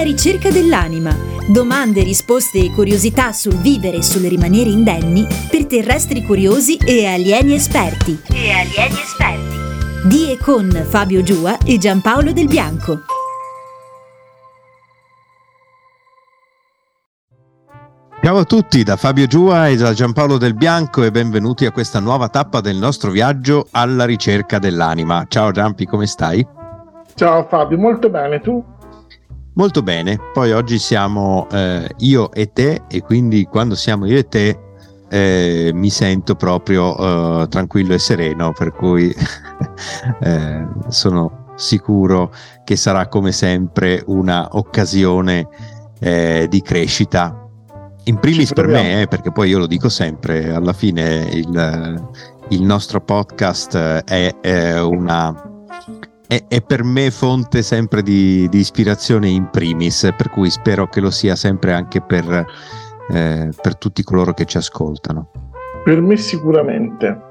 Alla ricerca dell'anima. Domande, risposte e curiosità sul vivere e sul rimanere indenni per terrestri curiosi e alieni esperti. E alieni esperti. Di e con Fabio Giua e Giampaolo Del Bianco. Ciao a tutti da Fabio Giua e da Giampaolo Del Bianco e benvenuti a questa nuova tappa del nostro viaggio alla ricerca dell'anima. Ciao Giampi, come stai? Ciao Fabio, molto bene, tu? Molto bene, poi oggi siamo eh, io e te e quindi quando siamo io e te eh, mi sento proprio eh, tranquillo e sereno, per cui eh, sono sicuro che sarà come sempre una occasione eh, di crescita. In primis per me, eh, perché poi io lo dico sempre, alla fine il, il nostro podcast è, è una è, è, per me fonte sempre di, di, ispirazione in primis, per cui spero che lo sia sempre anche per, eh, per tutti coloro che ci ascoltano. Per me sicuramente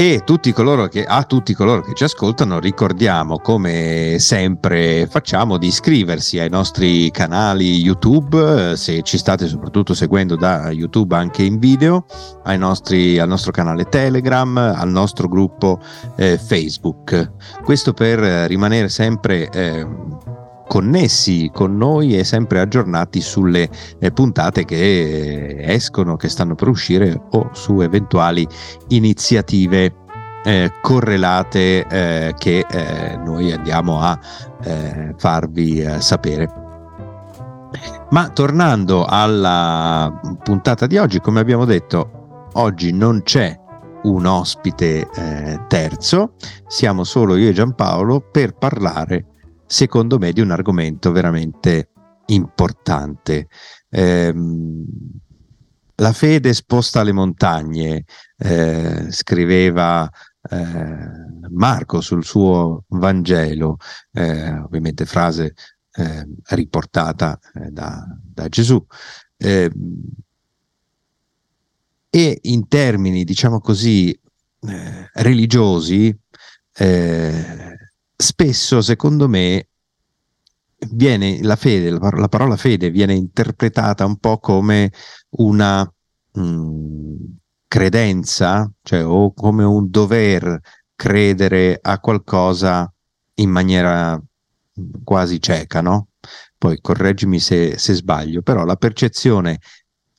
e tutti che, a tutti coloro che ci ascoltano ricordiamo come sempre facciamo di iscriversi ai nostri canali YouTube se ci state soprattutto seguendo da YouTube anche in video nostri, al nostro canale Telegram al nostro gruppo eh, Facebook. Questo per rimanere sempre eh, connessi con noi e sempre aggiornati sulle eh, puntate che escono, che stanno per uscire o su eventuali iniziative eh, correlate eh, che eh, noi andiamo a eh, farvi eh, sapere. Ma tornando alla puntata di oggi, come abbiamo detto, oggi non c'è un ospite terzo, siamo solo io e Giampaolo per parlare secondo me, di un argomento veramente importante. Eh, la fede sposta le montagne, eh, scriveva eh, Marco sul suo Vangelo, eh, ovviamente frase eh, riportata eh, da, da, Gesù. Ehm, e in termini, diciamo così, religiosi, spesso, secondo me, viene la fede, la, parola fede viene interpretata un po' come una mh, mm, credenza, cioè o come un dover credere a qualcosa in maniera mm, quasi cieca, no? Poi correggimi se, se sbaglio, però la percezione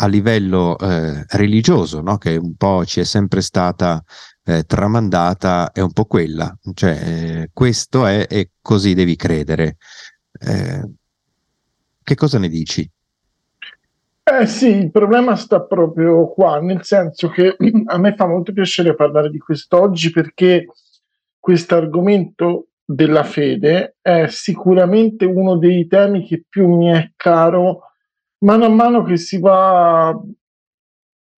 a livello eh, religioso, no? che un po' ci è sempre stata eh, tramandata è un po' quella, cioè eh, questo è e così devi credere. Eh, che cosa ne dici? Eh sì, il problema sta proprio qua, nel senso che a me fa molto piacere parlare di quest'oggi perché questo argomento della fede è sicuramente uno dei temi che più mi è caro mano a mano che si va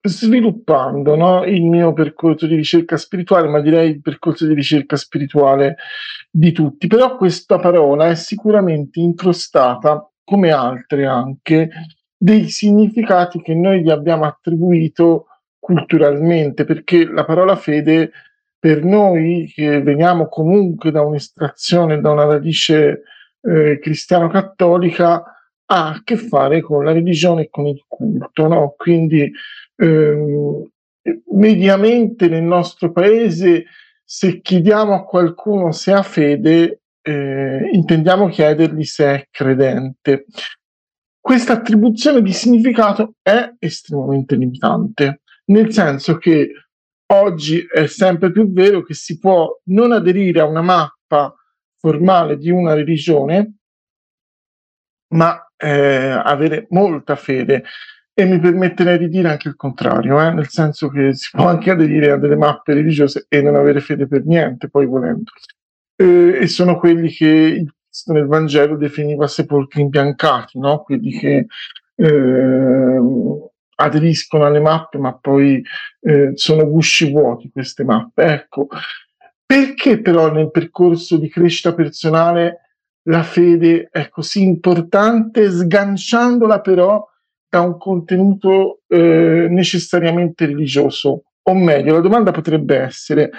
sviluppando no, il mio percorso di ricerca spirituale, ma direi il percorso di ricerca spirituale di tutti. Però questa parola è sicuramente incrostata, come altre anche, dei significati che noi gli abbiamo attribuito culturalmente, perché la parola fede per noi che veniamo comunque da un'estrazione, da una radice eh, cristiano-cattolica, ha a che fare con la religione e con il culto, no? Quindi mediamente nel nostro paese se chiediamo a qualcuno se ha fede, eh, intendiamo chiedergli se è credente. Questa attribuzione di significato è estremamente limitante, nel senso che oggi è sempre più vero che si può non aderire a una mappa formale di una religione, ma eh, avere molta fede e mi permetterei di dire anche il contrario, eh? nel senso che si può anche aderire a delle mappe religiose e non avere fede per niente, poi volendo. Eh, e sono quelli che nel Vangelo definiva sepolcri imbiancati, no? quelli che eh, aderiscono alle mappe ma poi eh, sono gusci vuoti queste mappe. Ecco, perché però nel percorso di crescita personale la fede è così importante, sganciandola però da un contenuto eh, necessariamente religioso. O meglio, la domanda potrebbe essere,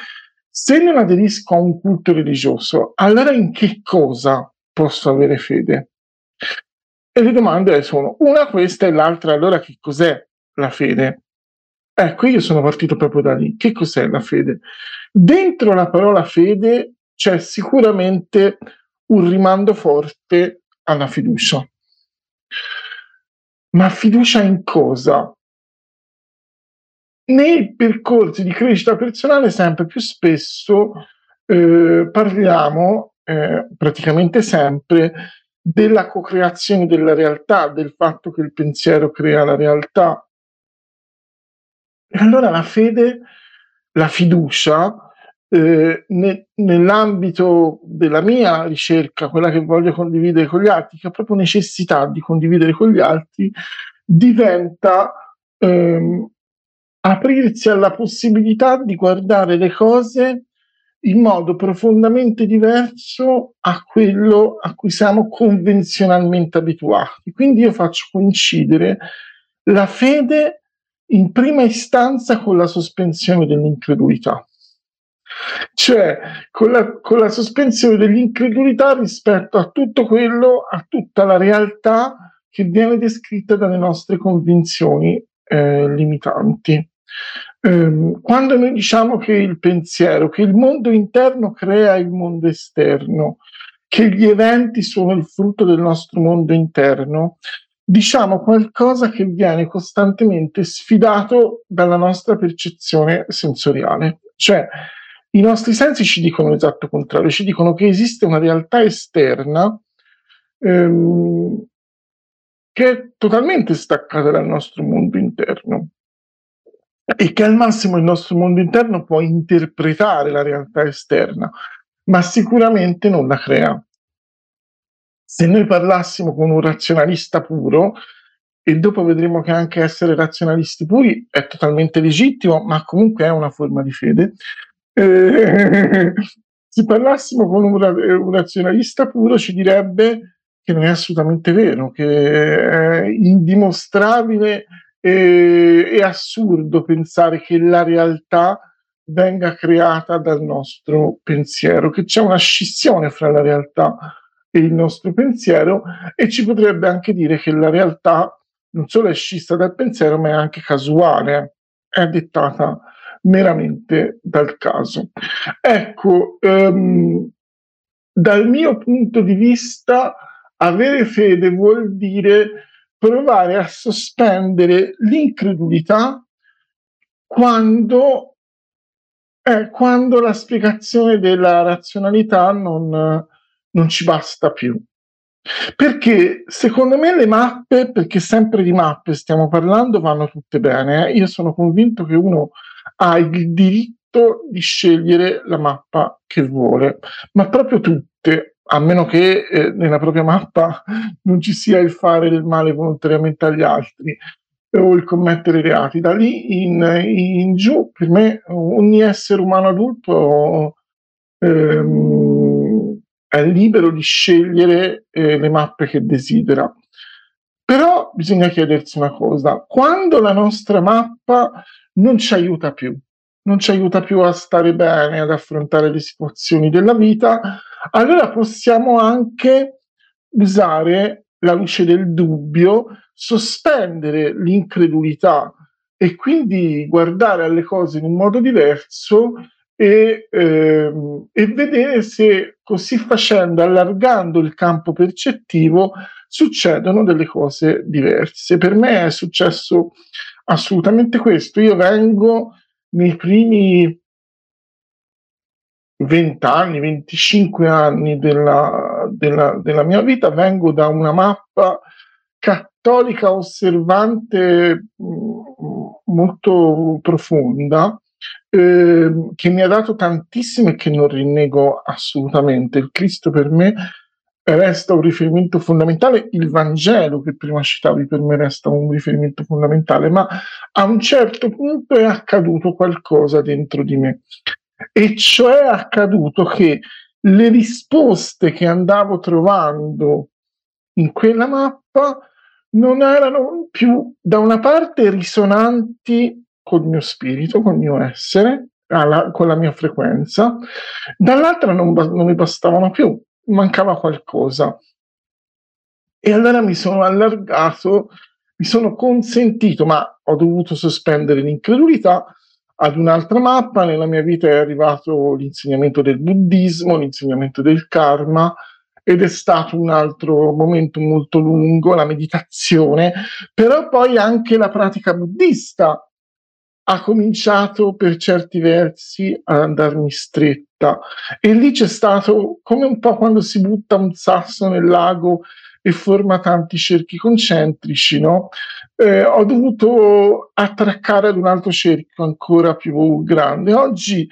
se non aderisco a un culto religioso, allora in che cosa posso avere fede? E le domande sono una questa e l'altra, allora che cos'è la fede? Ecco, io sono partito proprio da lì. Che cos'è la fede? Dentro la parola fede c'è sicuramente un rimando forte alla fiducia. Ma fiducia in cosa? Nei percorsi di crescita personale sempre più spesso eh, parliamo, eh, praticamente sempre, della co-creazione della realtà, del fatto che il pensiero crea la realtà. E allora la fede, la fiducia, eh, ne, nell'ambito della mia ricerca, quella che voglio condividere con gli altri, che ha proprio necessità di condividere con gli altri, diventa ehm, aprirsi alla possibilità di guardare le cose in modo profondamente diverso a quello a cui siamo convenzionalmente abituati. Quindi io faccio coincidere la fede in prima istanza con la sospensione dell'incredulità cioè con la, con la sospensione dell'incredulità rispetto a tutto quello, a tutta la realtà che viene descritta dalle nostre convinzioni eh, limitanti. Um, quando noi diciamo che il pensiero, che il mondo interno crea il mondo esterno, che gli eventi sono il frutto del nostro mondo interno, diciamo qualcosa che viene costantemente sfidato dalla nostra percezione sensoriale. Cioè, i nostri sensi ci dicono l'esatto contrario, ci dicono che esiste una realtà esterna ehm, che è totalmente staccata dal nostro mondo interno e che al massimo il nostro mondo interno può interpretare la realtà esterna, ma sicuramente non la crea. Se noi parlassimo con un razionalista puro, e dopo vedremo che anche essere razionalisti puri è totalmente legittimo, ma comunque è una forma di fede, eh, se parlassimo con un, razionalista puro ci direbbe che non è assolutamente vero, che è indimostrabile e, e assurdo pensare che la realtà venga creata dal nostro pensiero, che c'è una scissione fra la realtà e il nostro pensiero e ci potrebbe anche dire che la realtà non solo è scissa dal pensiero, ma è anche casuale, è dettata meramente dal caso. Ecco, um, dal mio punto di vista, avere fede vuol dire provare a sospendere l'incredulità quando, eh, quando la spiegazione della razionalità non, non ci basta più. Perché secondo me le mappe, perché sempre di mappe stiamo parlando, vanno tutte bene. Eh? Io sono convinto che uno ha il diritto di scegliere la mappa che vuole, ma proprio tutte, a meno che eh, nella propria mappa non ci sia il fare del male volontariamente agli altri eh, o il commettere reati. Da lì in, in giù, per me, ogni essere umano adulto ehm, è libero di scegliere eh, le mappe che desidera. Però bisogna chiedersi una cosa, quando la nostra mappa non ci aiuta più, non ci aiuta più a stare bene, ad affrontare le situazioni della vita, allora possiamo anche usare la luce del dubbio, sospendere l'incredulità e quindi guardare alle cose in un modo diverso e, ehm, e vedere se così facendo, allargando il campo percettivo, succedono delle cose diverse. Per me è successo assolutamente questo. Io vengo nei primi 20 anni, 25 anni della, della, della mia vita, vengo da una mappa cattolica osservante mm, molto profonda eh, che mi ha dato tantissimo e che non rinnego assolutamente. Il Cristo per me resta un riferimento fondamentale, il Vangelo che prima citavi per me resta un riferimento fondamentale, ma a un certo punto è accaduto qualcosa dentro di me. E cioè è accaduto che le risposte che andavo trovando in quella mappa non erano più da una parte risonanti col mio spirito, col mio essere, alla, con la mia frequenza, dall'altra non, non mi bastavano più, mancava qualcosa. E allora mi sono allargato, mi sono consentito, ma ho dovuto sospendere l'incredulità ad un'altra mappa. Nella mia vita è arrivato l'insegnamento del buddismo, l'insegnamento del karma, ed è stato un altro momento molto lungo, la meditazione, però poi anche la pratica buddista ha cominciato per certi versi ad andarmi stretta e lì c'è stato come un po' quando si butta un sasso nel lago e forma tanti cerchi concentrici, no? Eh, ho dovuto attraccare ad un altro cerchio ancora più grande. Oggi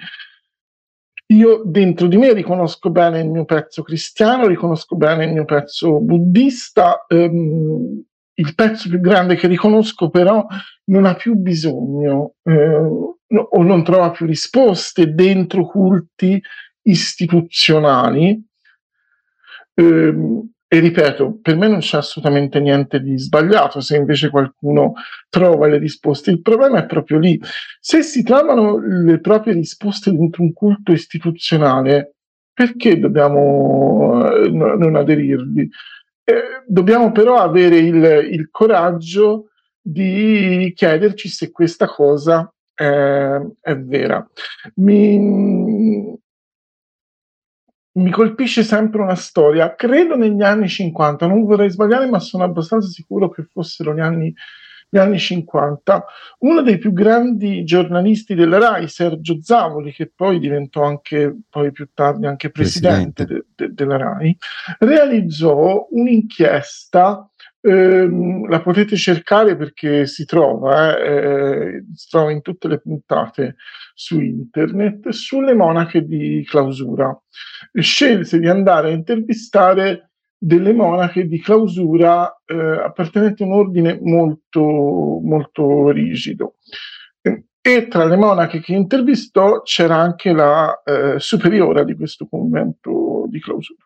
io dentro di me riconosco bene il mio pezzo cristiano, riconosco bene il mio pezzo buddista, ehm, il pezzo più grande che riconosco però non ha più bisogno eh, o non trova più risposte dentro culti istituzionali. Eh, e ripeto, per me non c'è assolutamente niente di sbagliato se invece qualcuno trova le risposte. Il problema è proprio lì. Se si trovano le proprie risposte dentro un culto istituzionale, perché dobbiamo eh, non aderirvi? Eh, dobbiamo però avere il, il, coraggio di chiederci se questa cosa è, è vera. Mi, mi colpisce sempre una storia, credo negli anni 50, non vorrei sbagliare, ma sono abbastanza sicuro che fossero gli anni gli anni 50, uno dei più grandi giornalisti della RAI, Sergio Zavoli, che poi diventò anche poi più tardi anche presidente, presidente. De, de, della RAI, realizzò un'inchiesta ehm, la potete cercare perché si trova, eh, eh, si trova in tutte le puntate su internet, sulle monache di clausura. Scelse di andare a intervistare delle monache di clausura eh, appartenenti a un ordine molto, molto rigido. E tra le monache che intervistò c'era anche la eh, superiora di questo convento di clausura.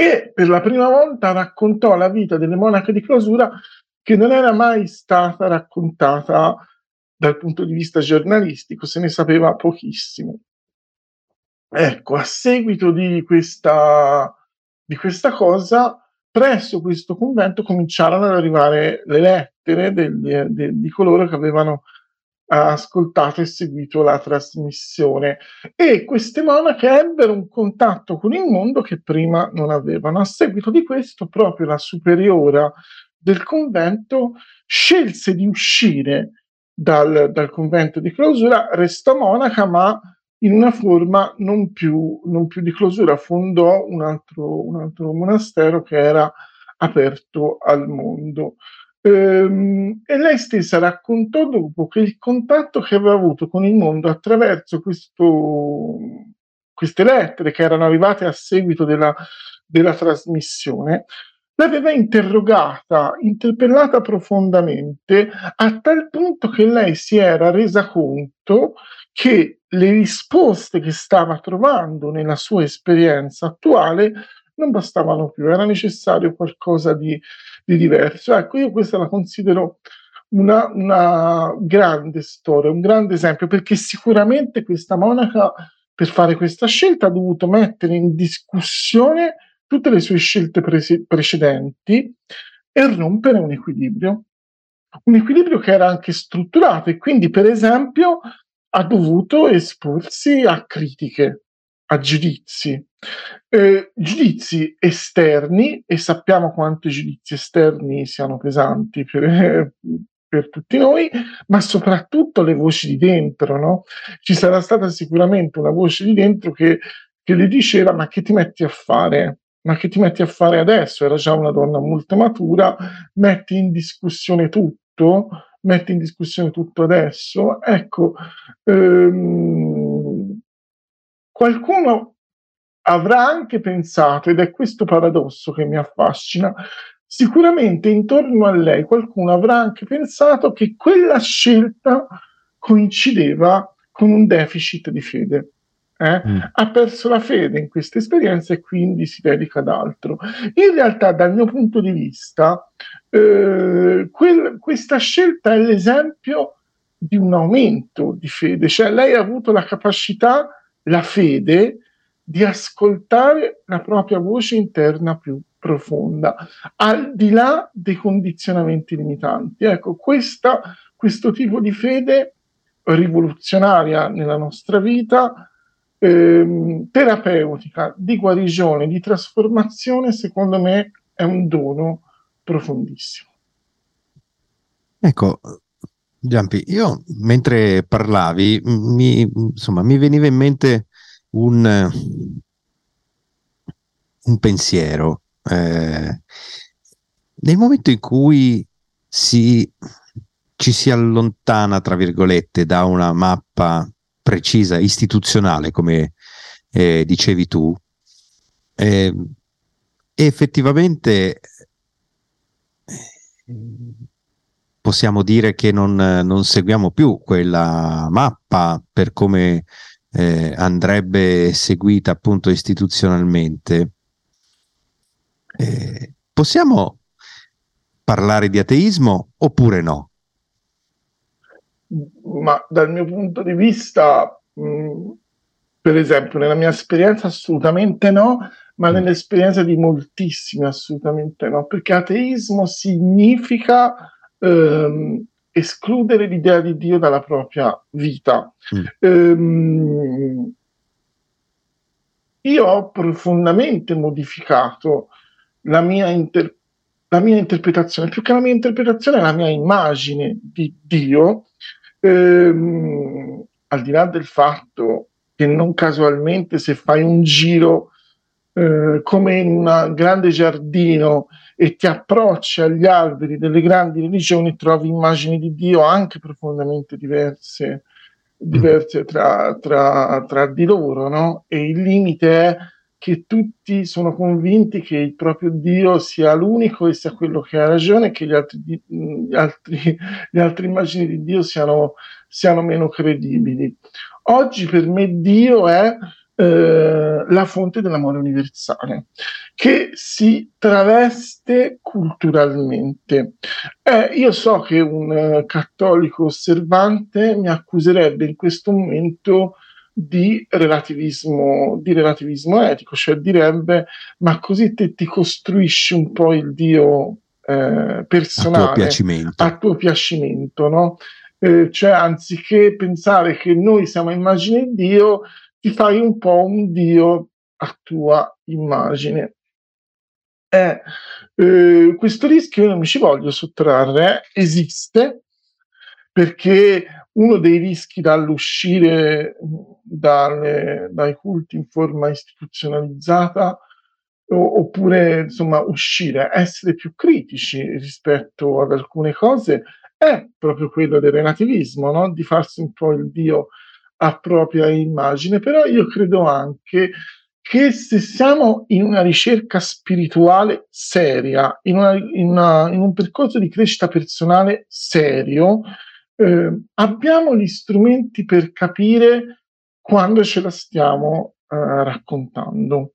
E per la prima volta raccontò la vita delle monache di clausura che non era mai stata raccontata dal punto di vista giornalistico, se ne sapeva pochissimo. Ecco, a seguito di questa, di questa cosa, presso questo convento cominciarono ad arrivare le lettere degli, de, di coloro che avevano ha ascoltato e seguito la trasmissione e queste monache ebbero un contatto con il mondo che prima non avevano. A seguito di questo, proprio la superiora del convento scelse di uscire dal, dal convento di clausura, restò monaca, ma in una forma non più, non più di clausura, fondò un altro, un altro monastero che era aperto al mondo. Ehm, e lei stessa raccontò dopo che il contatto che aveva avuto con il mondo attraverso questo, queste lettere che erano arrivate a seguito della, della trasmissione l'aveva interrogata, interpellata profondamente, a tal punto che lei si era resa conto che le risposte che stava trovando nella sua esperienza attuale non bastavano più, era necessario qualcosa di, di diverso. Ecco, io questa la considero una, una, grande storia, un grande esempio, perché sicuramente questa monaca per fare questa scelta ha dovuto mettere in discussione tutte le sue scelte pre- precedenti e rompere un equilibrio. Un equilibrio che era anche strutturato e quindi, per esempio, ha dovuto esporsi a critiche, a giudizi, eh, giudizi esterni, e sappiamo quanto i giudizi esterni siano pesanti per, per tutti noi, ma soprattutto le voci di dentro, no? Ci sarà stata sicuramente una voce di dentro che, che le diceva: Ma che ti metti a fare? Ma che ti metti a fare adesso? Era già una donna molto matura, metti in discussione tutto, metti in discussione tutto adesso. Ecco, ehm, qualcuno avrà anche pensato, ed è questo paradosso che mi affascina, sicuramente intorno a lei qualcuno avrà anche pensato che quella scelta coincideva con un deficit di fede. Eh? Mm. Ha perso la fede in questa esperienza e quindi si dedica ad altro. In realtà, dal mio punto di vista, eh, quel, questa scelta è l'esempio di un aumento di fede, cioè lei ha avuto la capacità, la fede, di ascoltare la propria voce interna più profonda, al di là dei condizionamenti limitanti. Ecco, questa, questo tipo di fede rivoluzionaria nella nostra vita, ehm, terapeutica, di guarigione, di trasformazione, secondo me è un dono profondissimo. Ecco, Giampi, io mentre parlavi mi, insomma, mi veniva in mente un, un pensiero. Eh, nel momento in cui si, ci si allontana, tra virgolette, da una mappa precisa, istituzionale, come eh, dicevi tu, eh, effettivamente possiamo dire che non, non, seguiamo più quella mappa per come eh, andrebbe seguita appunto istituzionalmente. Eh, possiamo parlare di ateismo oppure no? Ma dal mio punto di vista, mh, mm, per esempio, nella mia esperienza assolutamente no, ma mm. nell'esperienza di moltissimi assolutamente no, perché ateismo significa ehm, escludere l'idea di Dio dalla propria vita. Mm. Ehm, io ho profondamente modificato la mia, inter- la mia, interpretazione, più che la mia interpretazione, la mia immagine di Dio, ehm, al di là del fatto che non casualmente se fai un giro eh, come in un grande giardino e ti approcci agli alberi delle grandi religioni, trovi immagini di Dio anche profondamente diverse, diverse tra, tra, tra di loro, no? E il limite è che tutti sono convinti che il proprio Dio sia l'unico e sia quello che ha ragione, che gli altri, gli altri, le altre immagini di Dio siano, siano meno credibili. Oggi per me Dio è eh, la fonte dell'amore universale, che si traveste culturalmente. Eh, io so che un uh, cattolico osservante mi accuserebbe in questo momento di relativismo, di relativismo etico, cioè direbbe ma così te ti costruisci un po' il Dio eh, personale a tuo piacimento, a tuo piacimento no? Eh, cioè anziché pensare che noi siamo immagine di Dio, ti fai un po' un dio a tua immagine. Eh, eh, questo rischio io non mi ci voglio sottrarre, eh, esiste perché uno dei rischi dall'uscire dalle, dai culti in forma istituzionalizzata oppure insomma uscire, essere più critici rispetto ad alcune cose è proprio quello del relativismo, no? di farsi un po' il Dio a propria immagine, però io credo anche che se siamo in una ricerca spirituale seria, in, una, in, una, in un percorso di crescita personale serio, eh, abbiamo gli strumenti per capire quando ce la stiamo eh, raccontando.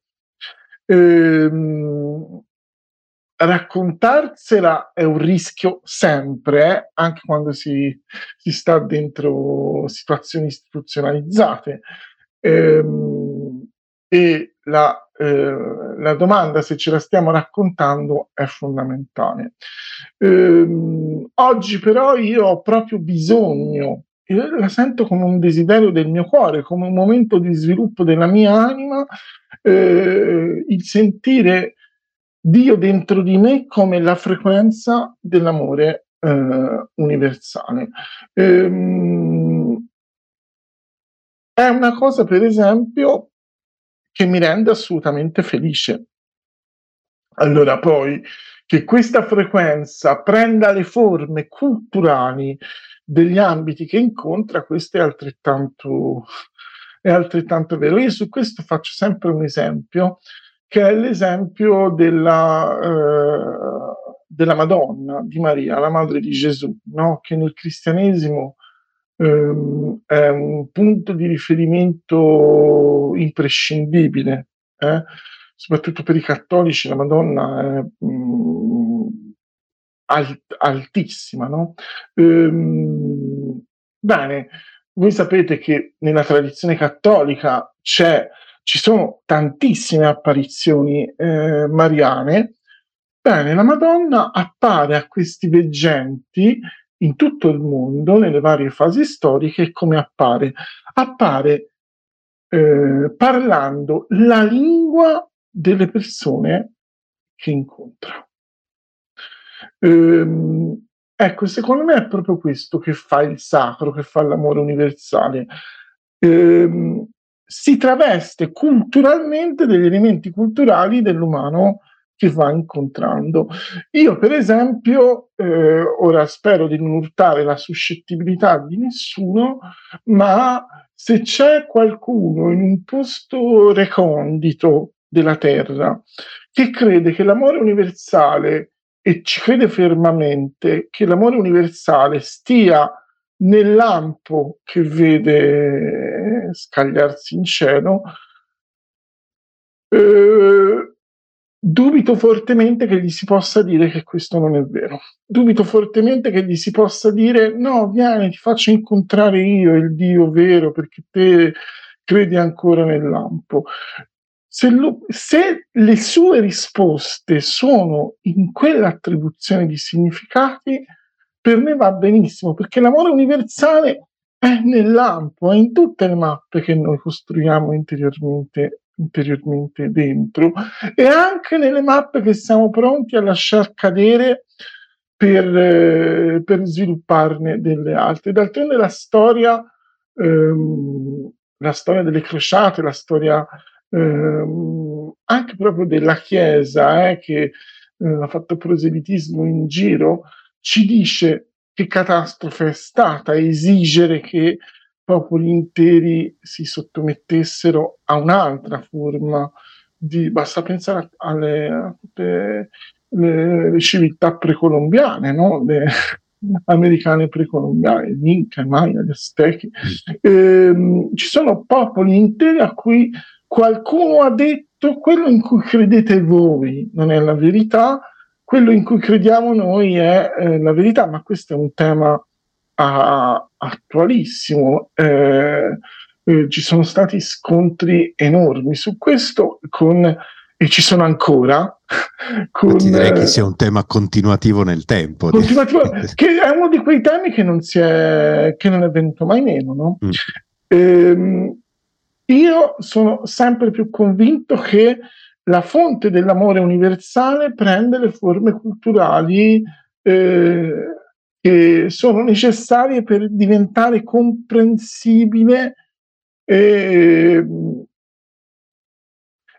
Ehm, raccontarsela è un rischio sempre, eh, anche quando si, si, sta dentro situazioni istituzionalizzate. Ehm, e la, eh, la, domanda se ce la stiamo raccontando è fondamentale. Ehm, oggi però io ho proprio bisogno, la sento come un desiderio del mio cuore, come un momento di sviluppo della mia anima, eh, il sentire Dio dentro di me come la frequenza dell'amore eh, universale. Ehm, è una cosa, per esempio, che mi rende assolutamente felice. Allora poi che questa frequenza prenda le forme culturali degli ambiti che incontra, questo è altrettanto, è altrettanto vero. Io su questo faccio sempre un esempio che è l'esempio della, eh, della Madonna, di Maria, la madre di Gesù, no? che nel cristianesimo ehm, è un punto di riferimento imprescindibile, eh? soprattutto per i cattolici la Madonna è mh, mm, alt- altissima. No? Ehm, bene, voi sapete che nella tradizione cattolica c'è ci sono tantissime apparizioni eh, mariane. Bene, la Madonna appare a questi veggenti in tutto il mondo, nelle varie fasi storiche, come appare? Appare eh, parlando la lingua delle persone che incontra. Ehm, ecco, secondo me è proprio questo che fa il sacro, che fa l'amore universale. Ehm, si traveste culturalmente degli elementi culturali dell'umano che va incontrando. Io, per esempio, eh, ora spero di non urtare la suscettibilità di nessuno, ma se c'è qualcuno in un posto recondito della Terra che crede che l'amore universale e ci crede fermamente che l'amore universale stia nel lampo che vede scagliarsi in cielo, eh, dubito fortemente che gli si possa dire che questo non è vero. Dubito fortemente che gli si possa dire no, vieni, ti faccio incontrare io il Dio vero perché te credi ancora nel lampo. Se, lo, se le sue risposte sono in quell'attribuzione di significati, per me va benissimo perché l'amore universale è nel lampo, è in tutte le mappe che noi costruiamo interiormente, interiormente dentro e anche nelle mappe che siamo pronti a lasciar cadere per, eh, per svilupparne delle altre. D'altronde la storia, ehm, la storia delle crociate, la storia ehm, anche proprio della Chiesa eh, che eh, ha fatto proselitismo in giro, ci dice che catastrofe è stata esigere che popoli interi si sottomettessero a un'altra forma di, basta pensare alle, a tutte le, le civiltà precolombiane, no? le americane precolombiane, gli Inca, i Maya, gli Aztechi. Ehm, ci sono popoli interi a cui qualcuno ha detto quello in cui credete voi non è la verità, quello in cui crediamo noi è eh, la verità, ma questo è un tema a, attualissimo. Eh, eh, ci sono stati scontri enormi su questo con, e ci sono ancora. Con, Ti direi che sia un tema continuativo nel tempo. Continuativo, che è uno di quei temi che non, si è, che non è venuto mai meno. No? Mm. Ehm, io sono sempre più convinto che la fonte dell'amore universale prende le forme culturali eh, che sono necessarie per diventare comprensibile e,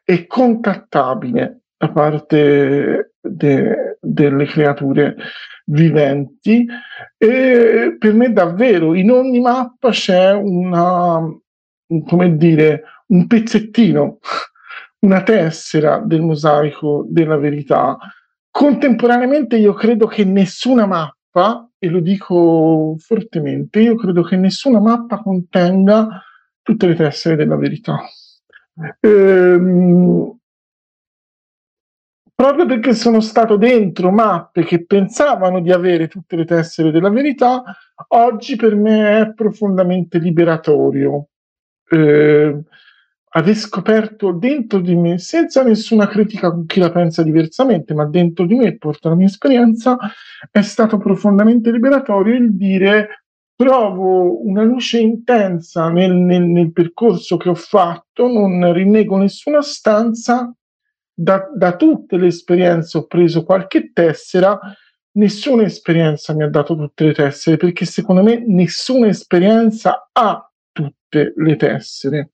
e contattabile da parte de, delle creature viventi. E per me davvero in ogni mappa c'è una come dire un pezzettino una tessera del mosaico della verità. Contemporaneamente io credo che nessuna mappa, e lo dico fortemente, io credo che nessuna mappa contenga tutte le tessere della verità. Ehm, proprio perché sono stato dentro mappe che pensavano di avere tutte le tessere della verità, oggi per me è profondamente liberatorio. Eh, aver scoperto dentro di me, senza nessuna critica con chi la pensa diversamente, ma dentro di me, porta la mia esperienza, è stato profondamente liberatorio il dire trovo una luce intensa nel, nel, nel percorso che ho fatto, non rinnego nessuna stanza, da, da tutte le esperienze ho preso qualche tessera, nessuna esperienza mi ha dato tutte le tessere, perché secondo me nessuna esperienza ha tutte le tessere.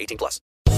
18 plus.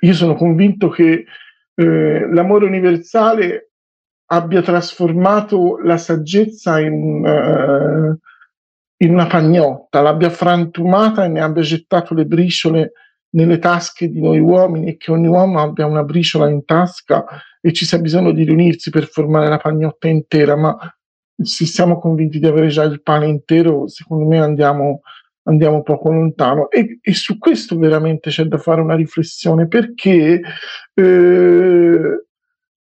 Io sono convinto che eh, l'amore universale abbia trasformato la saggezza in, uh, in, una pagnotta, l'abbia frantumata e ne abbia gettato le briciole nelle tasche di noi uomini e che ogni uomo abbia una briciola in tasca e ci sia bisogno di riunirsi per formare la pagnotta intera, ma se siamo convinti di avere già il pane intero, secondo me andiamo, andiamo poco lontano. E, e, su questo veramente c'è da fare una riflessione perché eh,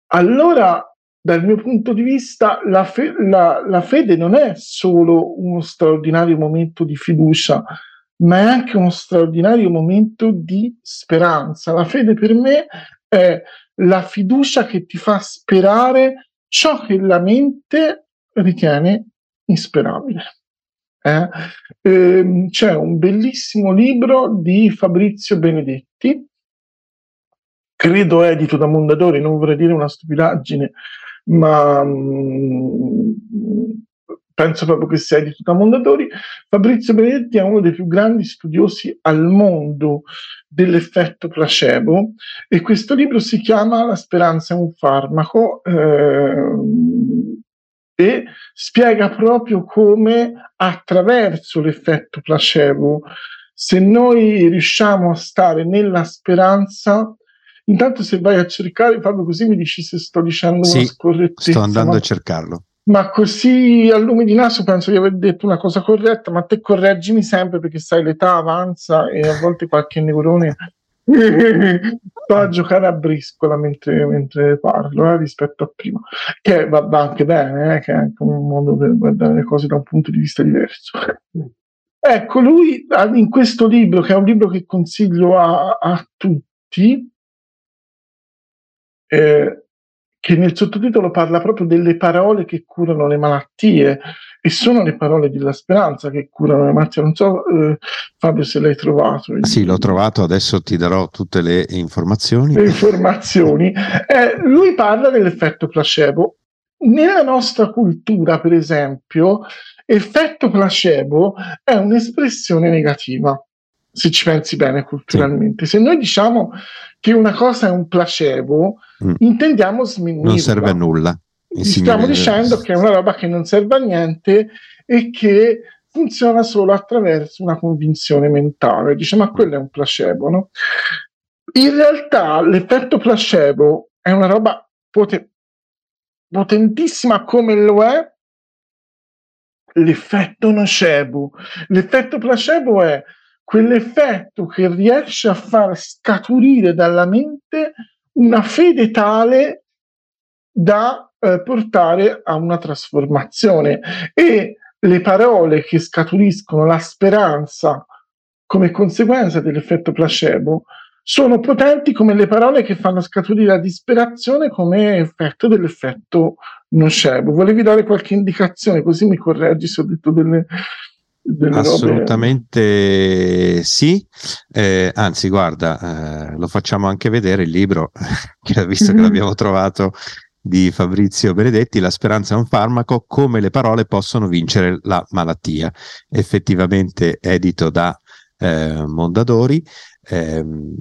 allora dal mio punto di vista, la, fe- la, la, fede non è solo uno straordinario momento di fiducia, ma è anche uno straordinario momento di speranza. La fede per me è la fiducia che ti fa sperare ciò che la mente ritiene insperabile. Eh? Ehm, c'è un bellissimo libro di Fabrizio Benedetti, credo edito da Mondadori, non vorrei dire una stupidaggine, ma mh, mm, penso proprio che sia di tutta Mondadori. Fabrizio Benedetti è uno dei più grandi studiosi al mondo dell'effetto placebo e questo libro si chiama La speranza è un farmaco eh, e spiega proprio come attraverso l'effetto placebo, se noi riusciamo a stare nella speranza, Intanto se vai a cercare, Fabio, così mi dici se sto dicendo sì, una scorrettezza. Sto andando ma, a cercarlo. Ma così a lume di naso penso di aver detto una cosa corretta, ma te correggimi sempre perché sai l'età avanza e a volte qualche neurone va a giocare a briscola mentre, mentre parlo eh, rispetto a prima, che va, va anche bene, eh, che è anche un modo per guardare le cose da un punto di vista diverso. ecco, lui in questo libro, che è un libro che consiglio a, a tutti, eh, che nel sottotitolo parla proprio delle parole che curano le malattie e sono le parole della speranza che curano le malattie. Non so, eh, Fabio, se l'hai trovato. Sì, l'ho trovato, adesso ti darò tutte le informazioni. Le informazioni. Eh, lui parla dell'effetto placebo. Nella nostra cultura, per esempio, effetto placebo è un'espressione negativa se ci pensi bene culturalmente. Sì. Se noi diciamo che una cosa è un placebo, mm. intendiamo sminuirla. Non serve a nulla. Stiamo dicendo che è una roba che non serve a niente e che funziona solo attraverso una convinzione mentale. Dice, ma quello è un placebo, no? In realtà l'effetto placebo è una roba poten- potentissima come lo è l'effetto nocebo. L'effetto placebo è quell'effetto che riesce a far scaturire dalla mente una fede tale da eh, portare a una trasformazione e le parole che scaturiscono la speranza come conseguenza dell'effetto placebo sono potenti come le parole che fanno scaturire la disperazione come effetto dell'effetto nocebo. Volevi dare qualche indicazione così mi correggi se ho detto delle, Assolutamente sì, eh, anzi guarda, eh, lo facciamo anche vedere il libro, che, visto che l'abbiamo trovato di Fabrizio Benedetti, La speranza è un farmaco, come le parole possono vincere la malattia, effettivamente edito da eh, Mondadori. Ehm,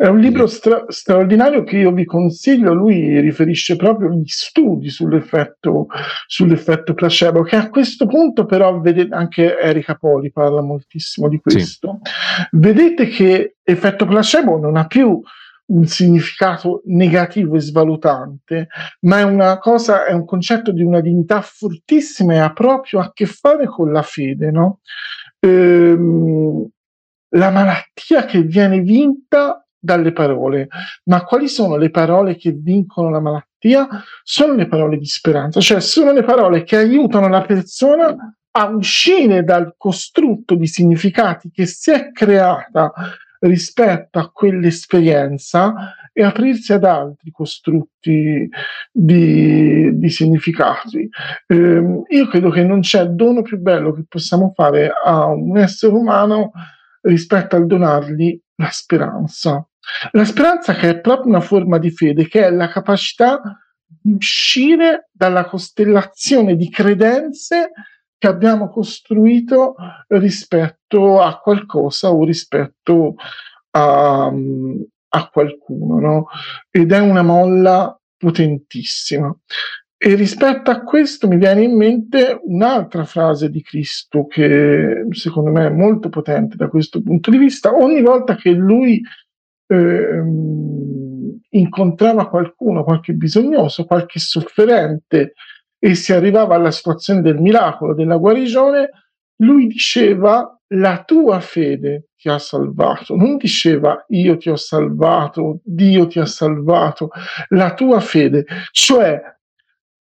è un libro stra- straordinario che io vi consiglio, lui riferisce proprio gli studi sull'effetto, sull'effetto placebo, che a questo punto però vedete, anche Erika Poli parla moltissimo di questo. Sì. Vedete che effetto placebo non ha più un significato negativo e svalutante, ma è una cosa, è un concetto di una dignità fortissima e ha proprio a che fare con la fede, no? Ehm, la malattia che viene vinta dalle parole. Ma quali sono le parole che vincono la malattia? Sono le parole di speranza, cioè sono le parole che aiutano la persona a uscire dal costrutto di significati che si è creata rispetto a quell'esperienza e aprirsi ad altri costrutti di, di significati. Eh, io credo che non c'è dono più bello che possiamo fare a un essere umano rispetto al donargli la speranza. La speranza che è proprio una forma di fede, che è la capacità di uscire dalla costellazione di credenze che abbiamo costruito rispetto a qualcosa o rispetto a, a qualcuno, no? Ed è una molla potentissima. E rispetto a questo mi viene in mente un'altra frase di Cristo che secondo me è molto potente da questo punto di vista. Ogni volta che lui eh, incontrava qualcuno, qualche bisognoso, qualche sofferente e si arrivava alla situazione del miracolo, della guarigione, lui diceva la tua fede ti ha salvato, non diceva io ti ho salvato, Dio ti ha salvato, la tua fede, cioè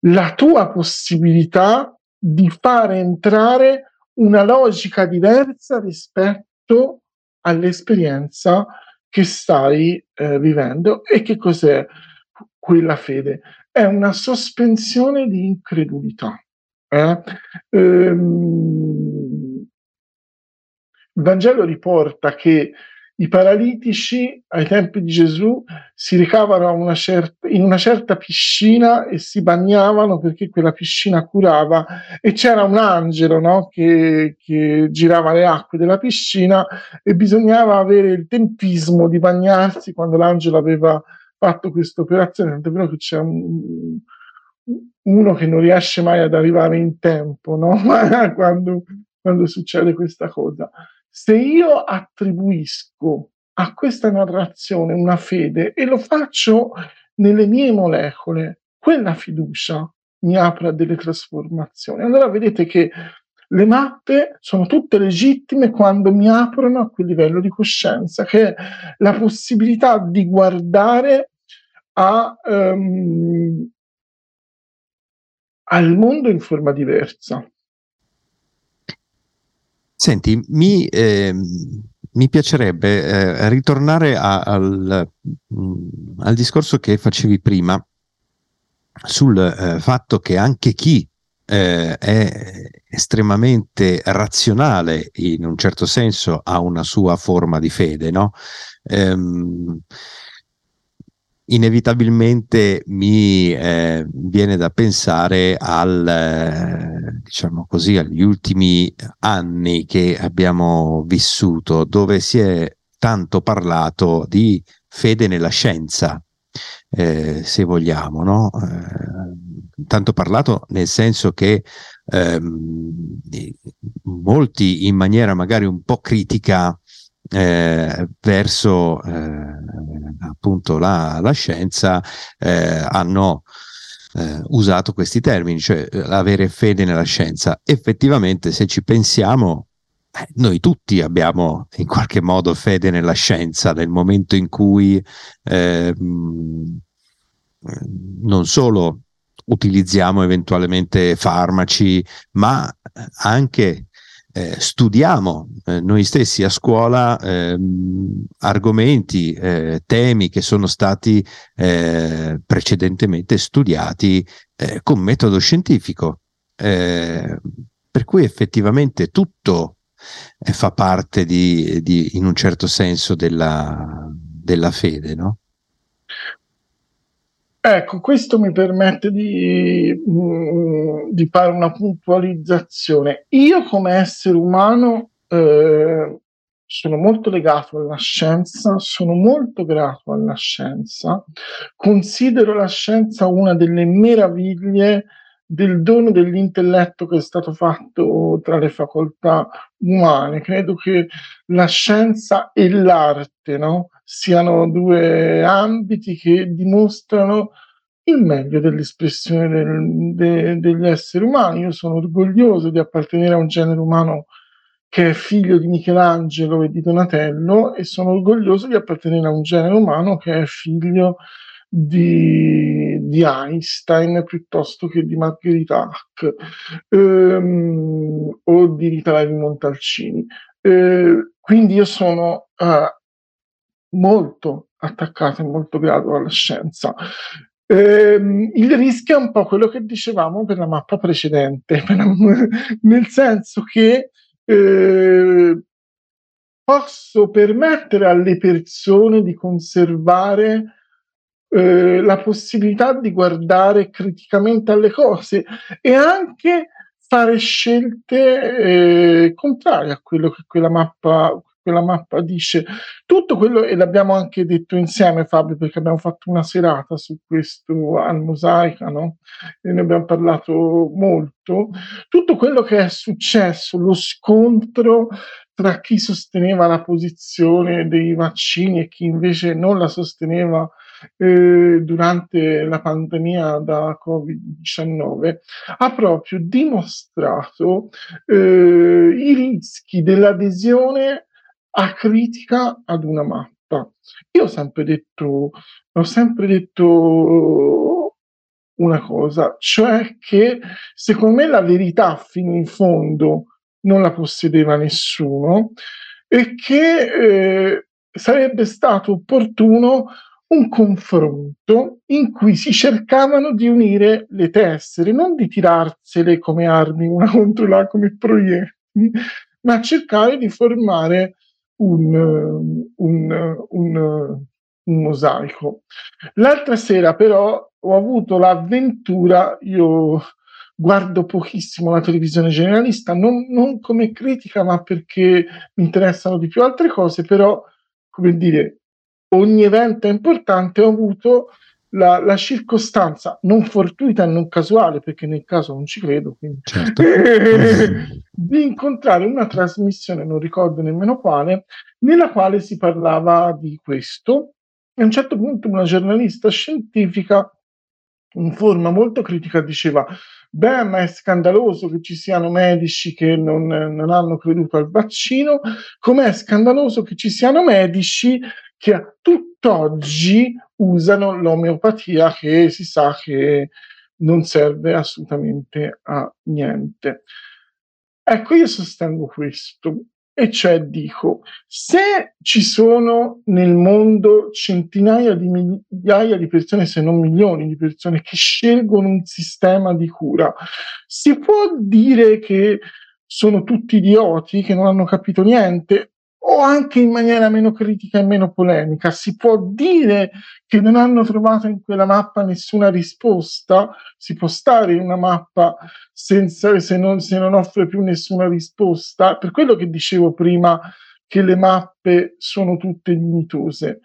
la tua possibilità di fare entrare una logica diversa rispetto all'esperienza che stai eh, vivendo. E che cos'è quella fede? È una sospensione di incredulità. Eh? Ehm, il Vangelo riporta che i paralitici ai tempi di Gesù si ricavano una certa, in una certa piscina e si bagnavano perché quella piscina curava e c'era un angelo no, che, che, girava le acque della piscina e bisognava avere il tempismo di bagnarsi quando l'angelo aveva fatto questa operazione. Tant'è vero che c'è un, uno che non riesce mai ad arrivare in tempo no? quando, quando succede questa cosa. Se io attribuisco a questa narrazione una fede e lo faccio nelle mie molecole, quella fiducia mi apre a delle trasformazioni. Allora vedete che le mappe sono tutte legittime quando mi aprono a quel livello di coscienza, che è la possibilità di guardare a, um, al mondo in forma diversa. Senti, mi, eh, mi piacerebbe eh, ritornare a, al, mm, al, discorso che facevi prima sul eh, fatto che anche chi eh, è estremamente razionale in un certo senso ha una sua forma di fede, no? Ehm, inevitabilmente mi eh, viene da pensare al, eh, diciamo così, agli ultimi anni che abbiamo vissuto, dove si è tanto parlato di fede nella scienza, eh, se vogliamo, no? Eh, tanto parlato nel senso che ehm, molti in maniera magari un po' critica eh, verso eh, appunto la, la scienza eh, hanno eh, usato questi termini, cioè eh, avere fede nella scienza. Effettivamente, se ci pensiamo, eh, noi tutti abbiamo in qualche modo fede nella scienza nel momento in cui non solo utilizziamo eventualmente farmaci, ma anche eh, studiamo eh, noi stessi a scuola eh, argomenti, eh, temi che sono stati eh, precedentemente studiati eh, con metodo scientifico. per cui effettivamente tutto fa parte di, di, in un certo senso della, della fede, no? Ecco, questo mi permette di, mm, di fare una puntualizzazione. Io come essere umano eh, sono molto legato alla scienza, sono molto grato alla scienza, considero la scienza una delle meraviglie del dono dell'intelletto che è stato fatto tra le facoltà umane. Credo che la scienza e l'arte no? Siano due ambiti che dimostrano il meglio dell'espressione del, de, degli esseri umani. Io sono orgoglioso di appartenere a un genere umano che è figlio di Michelangelo e di Donatello e sono orgoglioso di appartenere a un genere umano che è figlio di, di Einstein piuttosto che di Margherita Hack ehm, o di Rita Levi Montalcini. Eh, quindi io sono uh, molto attaccato e molto grato alla scienza. Eh, il rischio è un po' quello che dicevamo per la mappa precedente, nel senso che eh, posso permettere alle persone di conservare eh, la possibilità di guardare criticamente alle cose e anche fare scelte eh, contrarie a quello che quella mappa, quella mappa dice. Tutto quello, e l'abbiamo anche detto insieme Fabio, perché abbiamo fatto una serata su questo al Mosaica, no? E ne abbiamo parlato molto. Tutto quello che è successo, lo scontro tra chi sosteneva la posizione dei vaccini e chi invece non la sosteneva eh, durante la pandemia da Covid-19 ha proprio dimostrato eh, i rischi dell'adesione a critica ad una mappa. Io ho sempre detto, ho sempre detto una cosa, cioè che secondo me la verità fino in fondo non la possedeva nessuno e che eh, sarebbe stato opportuno un confronto in cui si cercavano di unire le tessere, non di tirarsele come armi una contro l'altra come proiettili, ma cercare di formare un, un, un, un mosaico. L'altra sera però ho avuto l'avventura, io guardo pochissimo la televisione generalista, non, non, come critica, ma perché mi interessano di più altre cose, però, come dire, ogni evento importante ho avuto la, la, circostanza non fortuita e non casuale, perché nel caso non ci credo, quindi, certo. di incontrare una trasmissione, non ricordo nemmeno quale, nella quale si parlava di questo. E a un certo punto una giornalista scientifica in forma molto critica diceva beh ma è scandaloso che ci siano medici che non, non hanno creduto al vaccino com'è scandaloso che ci siano medici che a tutt'oggi usano l'omeopatia che si sa che non serve assolutamente a niente. Ecco, io sostengo questo, e cioè dico, se ci sono nel mondo centinaia di migliaia di persone, se non milioni di persone, che scelgono un sistema di cura, si può dire che sono tutti idioti, che non hanno capito niente? O anche in maniera meno critica e meno polemica. Si può dire che non hanno trovato in quella mappa nessuna risposta? Si può stare in una mappa senza, se, non, se non offre più nessuna risposta? Per quello che dicevo prima, che le mappe sono tutte dignitose.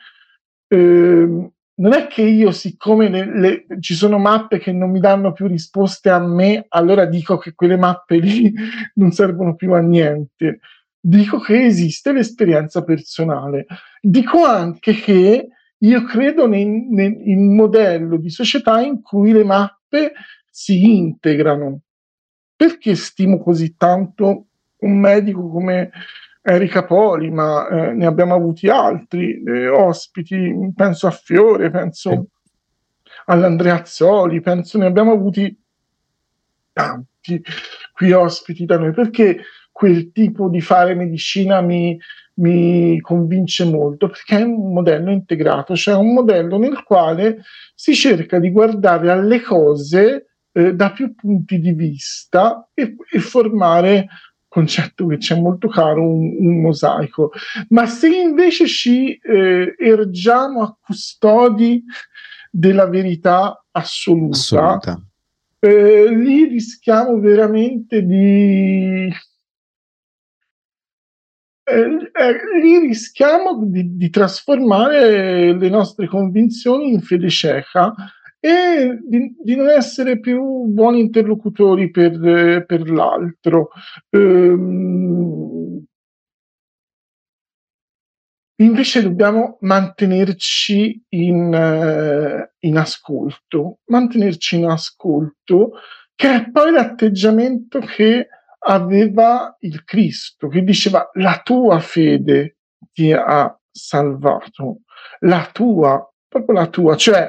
Eh, non è che io, siccome le, le, ci sono mappe che non mi danno più risposte a me, allora dico che quelle mappe lì non servono più a niente dico che esiste l'esperienza personale. Dico anche che io credo in un modello di società in cui le mappe si integrano. Perché stimo così tanto un medico come Erika Poli, ma eh, ne abbiamo avuti altri eh, ospiti, penso a Fiore, penso sì. all'Andreazzoli, penso ne abbiamo avuti tanti qui ospiti da noi, perché quel tipo di fare medicina mi, mi convince molto, perché è un modello integrato, cioè un modello nel quale si cerca di guardare alle cose eh, da più punti di vista e, e formare concetto che c'è molto caro, un, un, mosaico. Ma se invece ci eh, ergiamo a custodi della verità assoluta, assoluta. Eh, lì rischiamo veramente di... Eh, eh, lì rischiamo di, di trasformare le nostre convinzioni in fede cieca e di, di, non essere più buoni interlocutori per, per l'altro. Ehm, invece dobbiamo mantenerci in, uh, in, ascolto, mantenerci in ascolto, che è poi l'atteggiamento che aveva il Cristo, che diceva la tua fede ti ha salvato, la tua, proprio la tua, cioè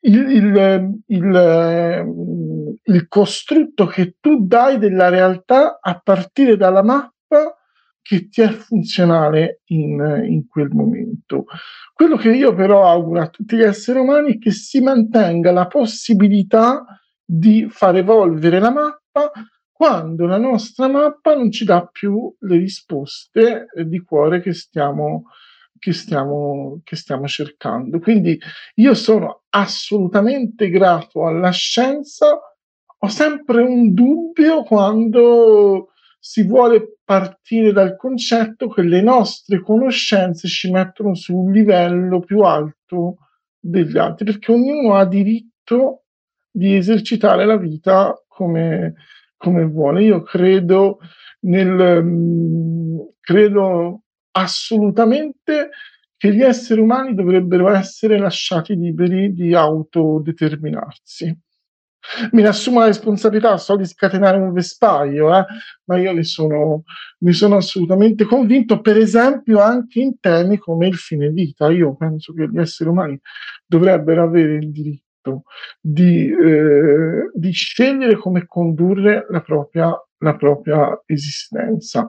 il, il, il, il, costrutto che tu dai della realtà a partire dalla mappa che ti è funzionale in, in quel momento. Quello che io però auguro a tutti gli esseri umani è che si mantenga la possibilità di far evolvere la mappa quando la nostra mappa non ci dà più le risposte di cuore che stiamo, che stiamo, che stiamo cercando. Quindi io sono assolutamente grato alla scienza, ho sempre un dubbio quando si vuole partire dal concetto che le nostre conoscenze ci mettono su un livello più alto degli altri, perché ognuno ha diritto di esercitare la vita come, come vuole. Io credo nel, mm, credo assolutamente che gli esseri umani dovrebbero essere lasciati liberi di autodeterminarsi. Ne assumo la responsabilità, so di scatenare un vespaio, eh, ma io ne sono, ne sono assolutamente convinto, per esempio anche in temi come il fine vita. Io penso che gli esseri umani dovrebbero avere il diritto di, eh, di scegliere come condurre la propria la propria esistenza.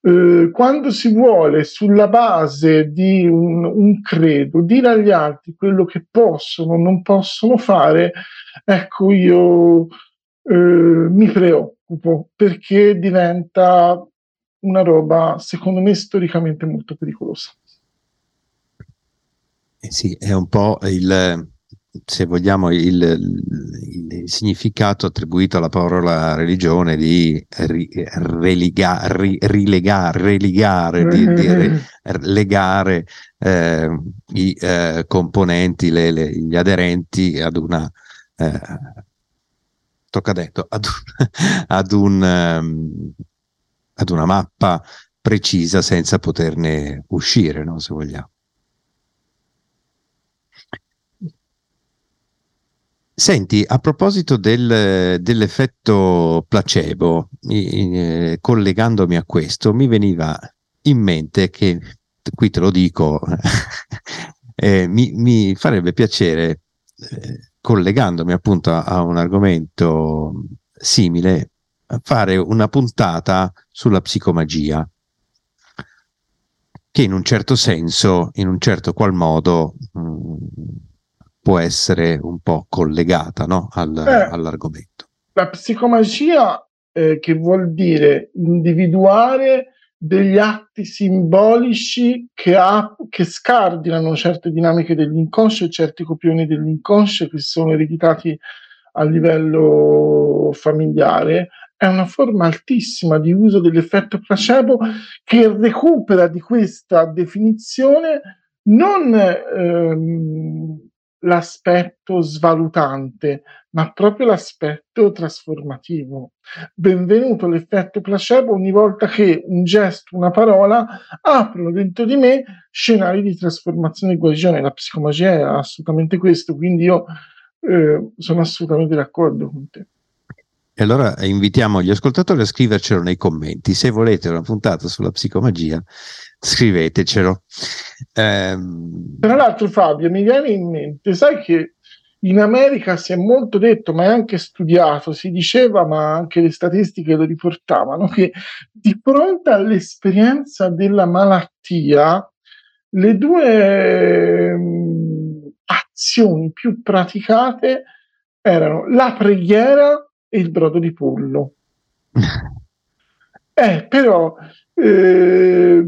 Eh, quando si vuole, sulla base di un, un, credo, dire agli altri quello che possono o non possono fare, ecco, io eh, mi preoccupo perché diventa una roba, secondo me, storicamente molto pericolosa. Eh sì, è un po' il se vogliamo, il, il, significato attribuito alla parola religione di ri, religa, ri, rilegare, religare, di, di re, legare eh, i eh, componenti, le, le, gli aderenti ad una, eh, tocca detto, ad, ad, un, um, ad una mappa precisa senza poterne uscire, no, se vogliamo. Senti, a proposito del, dell'effetto placebo, eh, collegandomi a questo, mi veniva in mente che, qui te lo dico, eh, mi, mi, farebbe piacere, eh, collegandomi appunto a, a, un argomento simile, fare una puntata sulla psicomagia, che in un certo senso, in un certo qual modo... Mh, mm, può essere un po' collegata no? Al, eh, all'argomento. La psicomagia, eh, che vuol dire individuare degli atti simbolici che, ha, che scardinano certe dinamiche dell'inconscio e certi copioni dell'inconscio che sono ereditati a livello familiare, è una forma altissima di uso dell'effetto placebo che recupera di questa definizione non ehm, l'aspetto svalutante, ma proprio l'aspetto trasformativo. Benvenuto l'effetto placebo ogni volta che un gesto, una parola aprono dentro di me scenari di trasformazione e guarigione. La psicomagia è assolutamente questo, quindi io eh, sono assolutamente d'accordo con te. E allora invitiamo gli ascoltatori a scrivercelo nei commenti. Se volete una puntata sulla psicomagia, scrivetecelo. Eh, Tra l'altro, Fabio, mi viene in mente, sai che in America si è molto detto, ma è anche studiato, si diceva, ma anche le statistiche lo riportavano, che di fronte all'esperienza della malattia, le due um, azioni più praticate erano la preghiera il brodo di pollo. eh, però eh,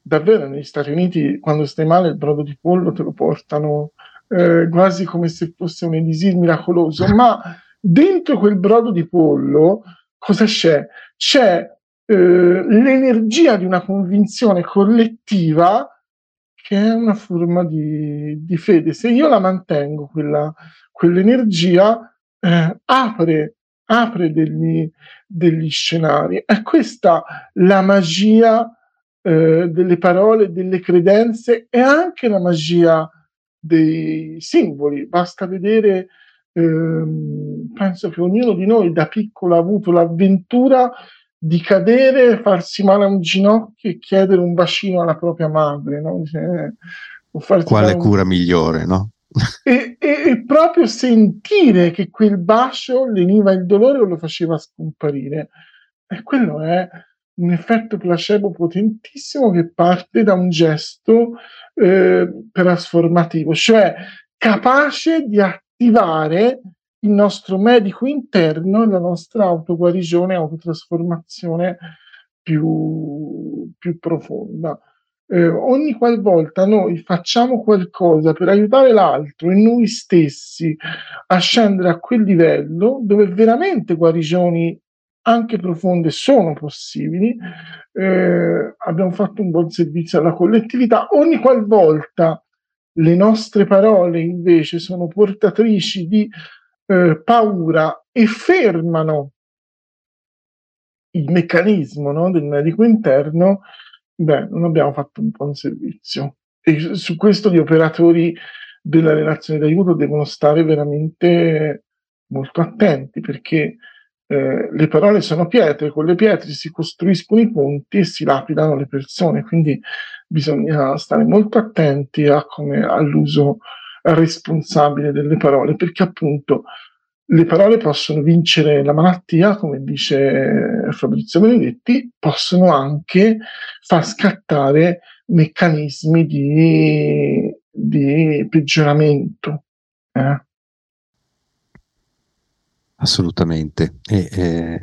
davvero negli Stati Uniti quando stai male il brodo di pollo te lo portano eh, quasi come se fosse un elisir miracoloso, ma dentro quel brodo di pollo cosa c'è? C'è eh, l'energia di una convinzione collettiva che è una forma di, di fede. Se io la mantengo, quella, quell'energia, eh, apre, apre degli, degli, scenari. È questa la magia eh, delle parole, delle credenze e anche la magia dei simboli. Basta vedere, ehm, penso che ognuno di noi da piccolo ha avuto l'avventura di cadere, farsi male a un ginocchio e chiedere un bacino alla propria madre. No? Cioè, Quale cura un... migliore, no? E, e, e, proprio sentire che quel bacio leniva il dolore o lo faceva scomparire. E quello è un effetto placebo potentissimo che parte da un gesto eh, trasformativo, cioè capace di attivare il nostro medico interno e la nostra autoguarigione, autotrasformazione più, più profonda eh, ogni qualvolta noi facciamo qualcosa per aiutare l'altro e noi stessi a scendere a quel livello dove veramente guarigioni anche profonde sono possibili, eh, abbiamo fatto un buon servizio alla collettività. Ogni qualvolta le nostre parole invece sono portatrici di eh, paura e fermano il meccanismo no, del medico interno, beh, non abbiamo fatto un buon servizio. E su questo gli operatori della relazione d'aiuto devono stare veramente molto attenti perché eh, le parole sono pietre, con le pietre si costruiscono i ponti e si lapidano le persone, quindi bisogna stare molto attenti a come, all'uso responsabile delle parole perché appunto le parole possono vincere la malattia, come dice Fabrizio Benedetti, possono anche far scattare meccanismi di, di peggioramento. Eh? Assolutamente. E, eh,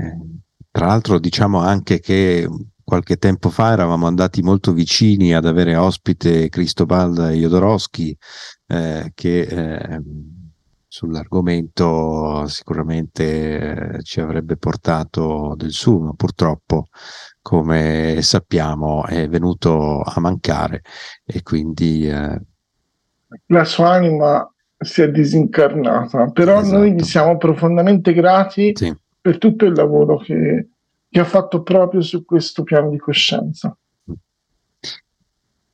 tra l'altro diciamo anche che qualche tempo fa eravamo andati molto vicini ad avere ospite Cristobal Jodorowsky eh, che eh, sull'argomento sicuramente eh, ci avrebbe portato del suo, ma purtroppo, come sappiamo, è venuto a mancare e quindi... Eh... La sua anima si è disincarnata, però esatto. noi gli siamo profondamente grati sì. per tutto il lavoro che, che ha fatto proprio su questo piano di coscienza.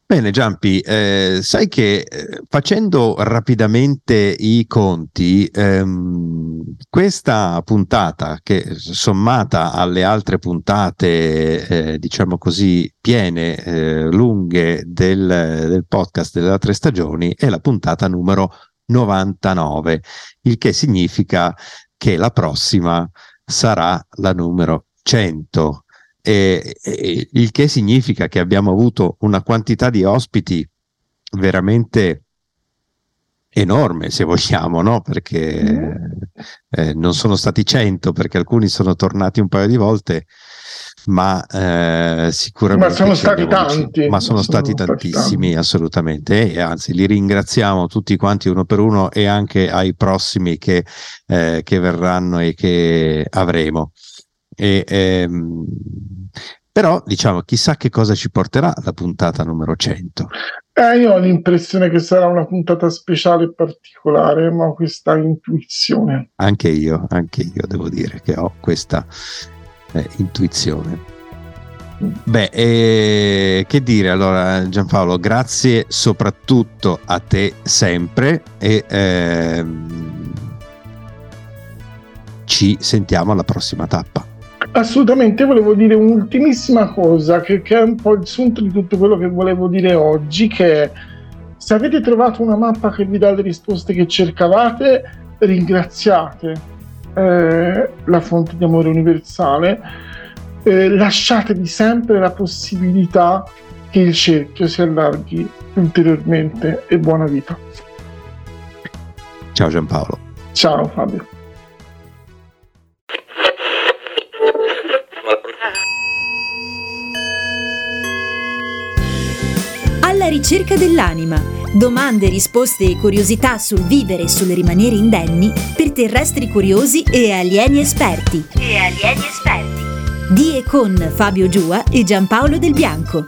Bene, Giampi, eh, sai che eh, facendo rapidamente i conti, ehm, questa puntata, che sommata alle altre puntate, eh, diciamo così, piene, eh, lunghe del, del podcast delle altre stagioni, è la puntata numero 99, il che significa che la prossima sarà la numero 100 e, e, il che significa che abbiamo avuto una quantità di ospiti veramente enorme se vogliamo, no? perché mm. eh, non sono stati 100 perché alcuni sono tornati un paio di volte, ma eh, sicuramente... Ma sono stati tanti. Ma sono, sono stati tantissimi, tanti. assolutamente, e anzi li ringraziamo tutti quanti uno per uno e anche ai prossimi che, eh, che verranno e che avremo. E, ehm, però diciamo, chissà che cosa ci porterà la puntata numero 100. Eh, io ho l'impressione che sarà una puntata speciale e particolare, ma ho questa intuizione. Anche io, anche io devo dire che ho questa eh, intuizione. Beh, eh, che dire allora Giampaolo, grazie soprattutto a te sempre e ehm, ci sentiamo alla prossima tappa. Assolutamente, volevo dire un'ultimissima cosa che, che, è un po' il sunto di tutto quello che volevo dire oggi, che se avete trovato una mappa che vi dà le risposte che cercavate, ringraziate eh, la fonte di amore universale, eh, lasciatevi sempre la possibilità che il cerchio si allarghi ulteriormente e buona vita. Ciao Giampaolo. Ciao Fabio. Alla ricerca dell'anima. Domande, risposte e curiosità sul vivere e sul rimanere indenni per terrestri curiosi e alieni esperti. E alieni esperti. Di e con Fabio Giua e Giampaolo Del Bianco.